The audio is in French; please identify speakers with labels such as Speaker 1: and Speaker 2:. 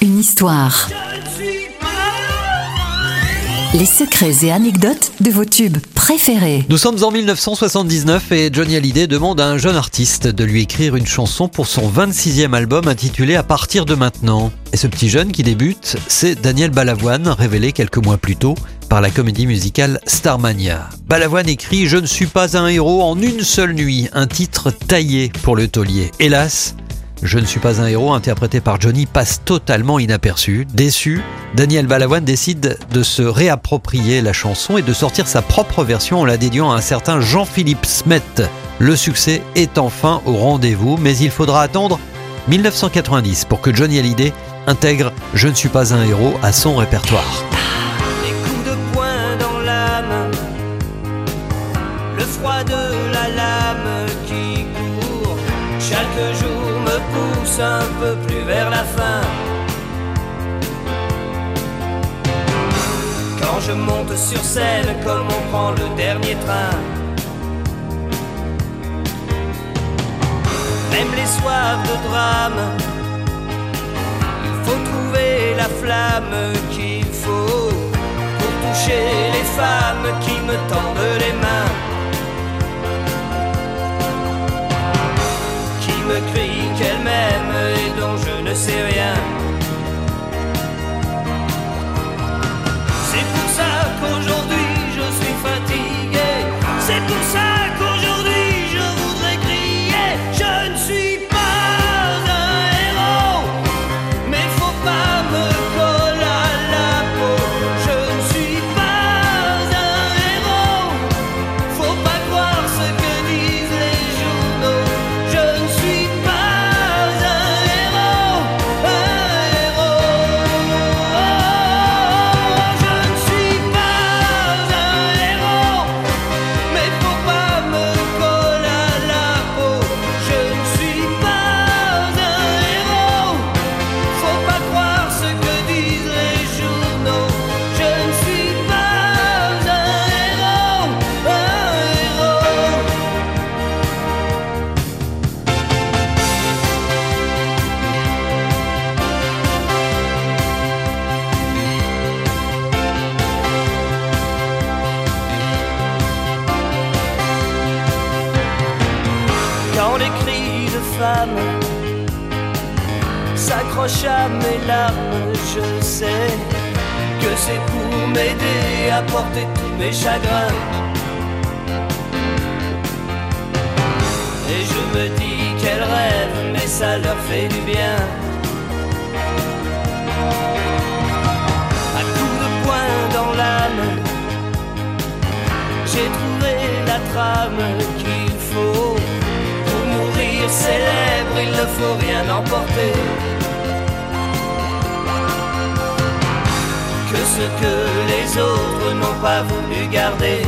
Speaker 1: Une histoire. Les secrets et anecdotes de vos tubes préférés.
Speaker 2: Nous sommes en 1979 et Johnny Hallyday demande à un jeune artiste de lui écrire une chanson pour son 26e album intitulé À partir de maintenant. Et ce petit jeune qui débute, c'est Daniel Balavoine, révélé quelques mois plus tôt par la comédie musicale Starmania. Balavoine écrit Je ne suis pas un héros en une seule nuit, un titre taillé pour le taulier. Hélas, je ne suis pas un héros, interprété par Johnny, passe totalement inaperçu. Déçu, Daniel Balavoine décide de se réapproprier la chanson et de sortir sa propre version en la dédiant à un certain Jean-Philippe Smet. Le succès est enfin au rendez-vous, mais il faudra attendre 1990 pour que Johnny Hallyday intègre Je ne suis pas un héros à son répertoire.
Speaker 3: Pousse un peu plus vers la fin. Quand je monte sur scène comme on prend le dernier train. Même les soirs de drame, il faut trouver la flamme qu'il faut pour toucher les femmes qui s'accrochent à mes larmes, je sais que c'est pour m'aider à porter tous mes chagrins. Et je me dis qu'elles rêvent, mais ça leur fait du bien. À coups de poing dans l'âme, j'ai trouvé la trame faut rien emporter. Que ce que les autres n'ont pas voulu garder.